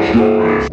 Joyce.